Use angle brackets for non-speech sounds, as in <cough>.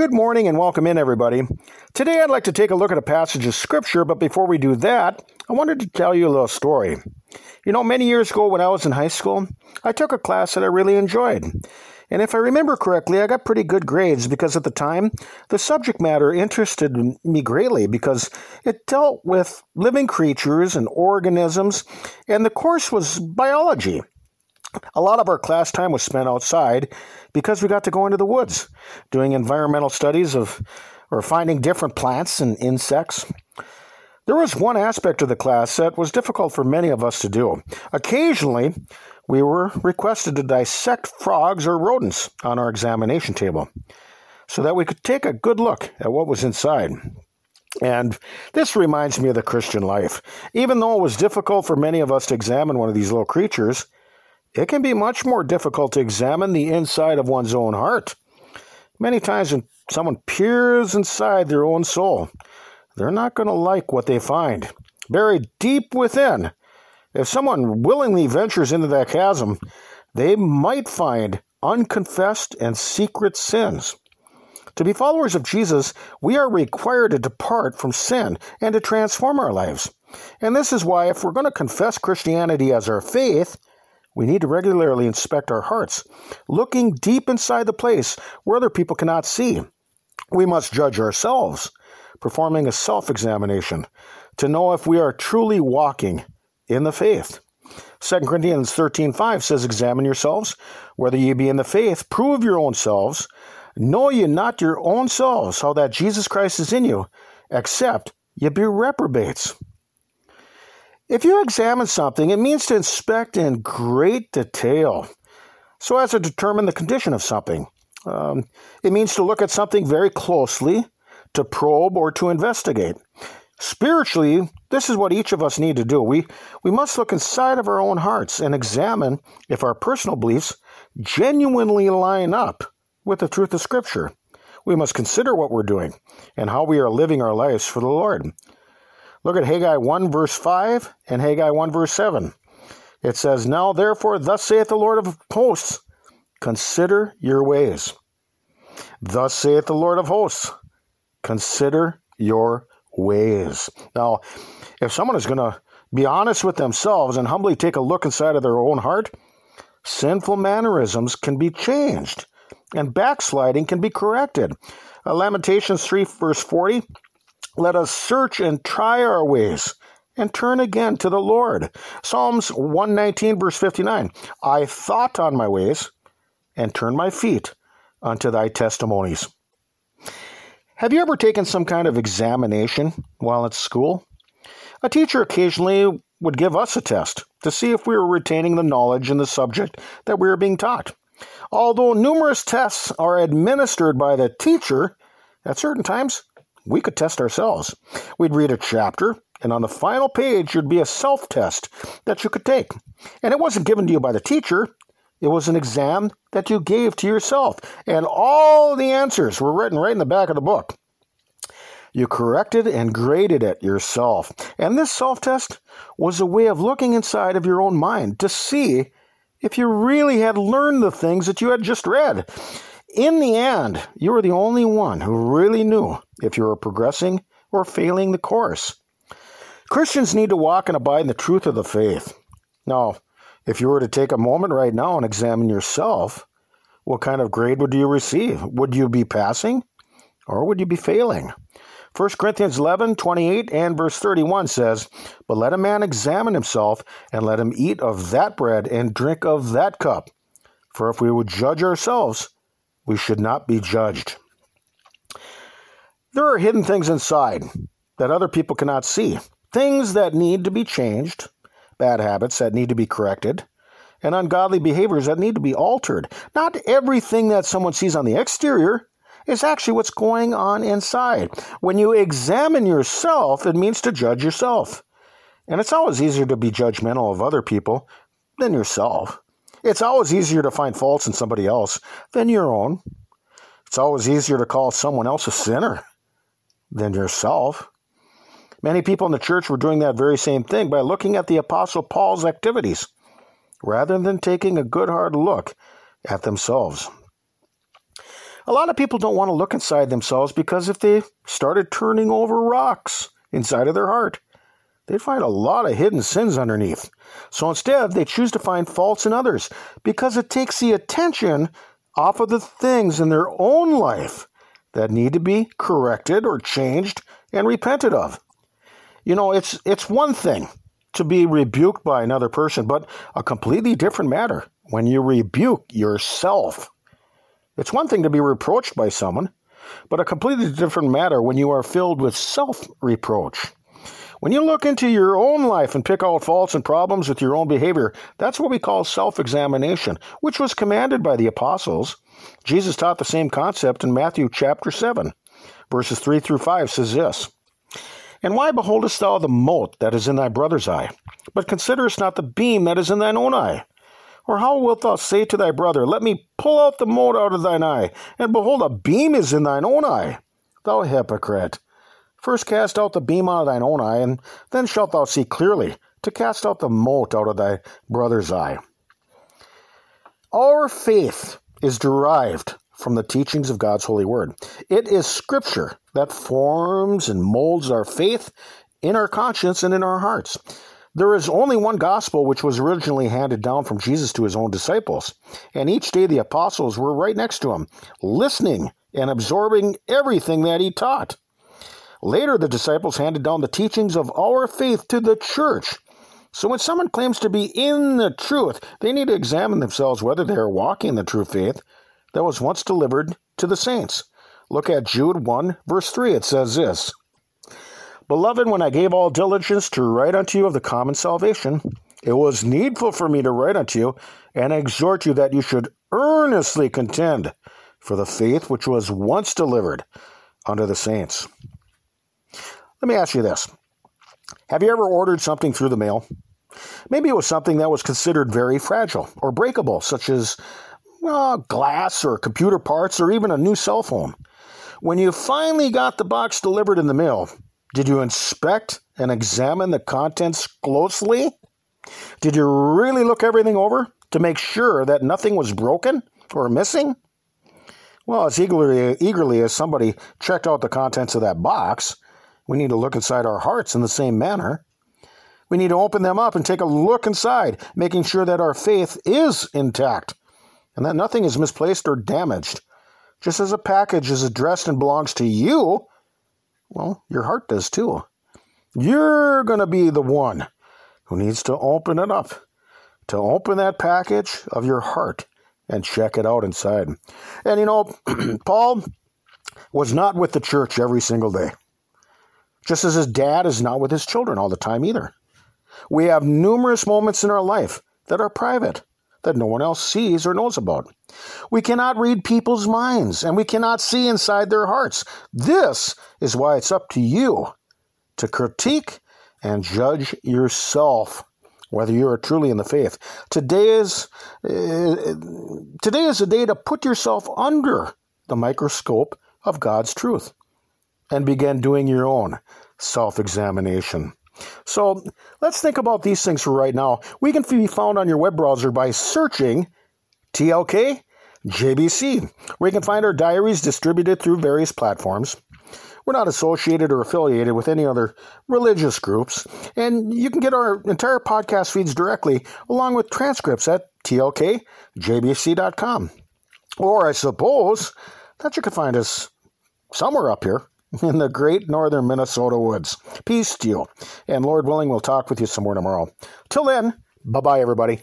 Good morning and welcome in, everybody. Today I'd like to take a look at a passage of Scripture, but before we do that, I wanted to tell you a little story. You know, many years ago when I was in high school, I took a class that I really enjoyed. And if I remember correctly, I got pretty good grades because at the time, the subject matter interested me greatly because it dealt with living creatures and organisms, and the course was biology. A lot of our class time was spent outside because we got to go into the woods doing environmental studies of or finding different plants and insects. There was one aspect of the class that was difficult for many of us to do. Occasionally, we were requested to dissect frogs or rodents on our examination table so that we could take a good look at what was inside. And this reminds me of the Christian life. Even though it was difficult for many of us to examine one of these little creatures, it can be much more difficult to examine the inside of one's own heart. Many times, when someone peers inside their own soul, they're not going to like what they find. Buried deep within, if someone willingly ventures into that chasm, they might find unconfessed and secret sins. To be followers of Jesus, we are required to depart from sin and to transform our lives. And this is why, if we're going to confess Christianity as our faith, we need to regularly inspect our hearts, looking deep inside the place where other people cannot see. We must judge ourselves, performing a self examination to know if we are truly walking in the faith. 2 Corinthians 13:5 says examine yourselves whether ye be in the faith prove your own selves know ye not your own selves how that Jesus Christ is in you except ye be reprobates if you examine something, it means to inspect in great detail so as to determine the condition of something. Um, it means to look at something very closely, to probe, or to investigate. Spiritually, this is what each of us need to do. We, we must look inside of our own hearts and examine if our personal beliefs genuinely line up with the truth of Scripture. We must consider what we're doing and how we are living our lives for the Lord. Look at Haggai 1, verse 5 and Haggai 1, verse 7. It says, Now therefore, thus saith the Lord of hosts, consider your ways. Thus saith the Lord of hosts, consider your ways. Now, if someone is going to be honest with themselves and humbly take a look inside of their own heart, sinful mannerisms can be changed and backsliding can be corrected. Uh, Lamentations 3, verse 40 let us search and try our ways and turn again to the Lord. Psalms 119, verse 59. I thought on my ways and turned my feet unto thy testimonies. Have you ever taken some kind of examination while at school? A teacher occasionally would give us a test to see if we were retaining the knowledge in the subject that we were being taught. Although numerous tests are administered by the teacher, at certain times we could test ourselves. We'd read a chapter, and on the final page, there'd be a self test that you could take. And it wasn't given to you by the teacher, it was an exam that you gave to yourself. And all the answers were written right in the back of the book. You corrected and graded it yourself. And this self test was a way of looking inside of your own mind to see if you really had learned the things that you had just read. In the end, you were the only one who really knew if you were progressing or failing the course. Christians need to walk and abide in the truth of the faith. Now, if you were to take a moment right now and examine yourself, what kind of grade would you receive? Would you be passing or would you be failing? 1 Corinthians 11, 28 and verse 31 says, But let a man examine himself, and let him eat of that bread and drink of that cup. For if we would judge ourselves, we should not be judged. There are hidden things inside that other people cannot see, things that need to be changed, bad habits that need to be corrected, and ungodly behaviors that need to be altered. Not everything that someone sees on the exterior is actually what's going on inside. When you examine yourself, it means to judge yourself. And it's always easier to be judgmental of other people than yourself. It's always easier to find faults in somebody else than your own. It's always easier to call someone else a sinner than yourself. Many people in the church were doing that very same thing by looking at the Apostle Paul's activities rather than taking a good hard look at themselves. A lot of people don't want to look inside themselves because if they started turning over rocks inside of their heart, they'd find a lot of hidden sins underneath. So instead, they choose to find faults in others because it takes the attention off of the things in their own life that need to be corrected or changed and repented of. You know, it's it's one thing to be rebuked by another person, but a completely different matter when you rebuke yourself. It's one thing to be reproached by someone, but a completely different matter when you are filled with self reproach. When you look into your own life and pick out faults and problems with your own behavior, that's what we call self examination, which was commanded by the apostles. Jesus taught the same concept in Matthew chapter 7, verses 3 through 5 says this And why beholdest thou the mote that is in thy brother's eye, but considerest not the beam that is in thine own eye? Or how wilt thou say to thy brother, Let me pull out the mote out of thine eye, and behold, a beam is in thine own eye? Thou hypocrite! First cast out the beam out of thine own eye, and then shalt thou see clearly to cast out the mote out of thy brother's eye. Our faith is derived from the teachings of God's holy word. It is scripture that forms and molds our faith in our conscience and in our hearts. There is only one gospel which was originally handed down from Jesus to his own disciples, and each day the apostles were right next to him, listening and absorbing everything that he taught. Later, the disciples handed down the teachings of our faith to the church. So when someone claims to be in the truth, they need to examine themselves whether they are walking the true faith that was once delivered to the saints. Look at Jude 1, verse 3. It says this Beloved, when I gave all diligence to write unto you of the common salvation, it was needful for me to write unto you and exhort you that you should earnestly contend for the faith which was once delivered unto the saints. Let me ask you this Have you ever ordered something through the mail? Maybe it was something that was considered very fragile or breakable, such as uh, glass or computer parts or even a new cell phone. When you finally got the box delivered in the mail, did you inspect and examine the contents closely? Did you really look everything over to make sure that nothing was broken or missing? Well, as eagerly, eagerly as somebody checked out the contents of that box, we need to look inside our hearts in the same manner. We need to open them up and take a look inside, making sure that our faith is intact and that nothing is misplaced or damaged. Just as a package is addressed and belongs to you, well, your heart does too. You're going to be the one who needs to open it up, to open that package of your heart and check it out inside. And you know, <clears throat> Paul was not with the church every single day just as his dad is not with his children all the time either. We have numerous moments in our life that are private, that no one else sees or knows about. We cannot read people's minds, and we cannot see inside their hearts. This is why it's up to you to critique and judge yourself whether you are truly in the faith. Today is uh, today is a day to put yourself under the microscope of God's truth and begin doing your own self examination. So let's think about these things for right now. We can be found on your web browser by searching TLK JBC, where you can find our diaries distributed through various platforms. We're not associated or affiliated with any other religious groups, and you can get our entire podcast feeds directly along with transcripts at tlkjbc.com. Or I suppose that you can find us somewhere up here <laughs> in the great northern Minnesota woods. Peace to you. And Lord willing, we'll talk with you some more tomorrow. Till then, bye bye, everybody.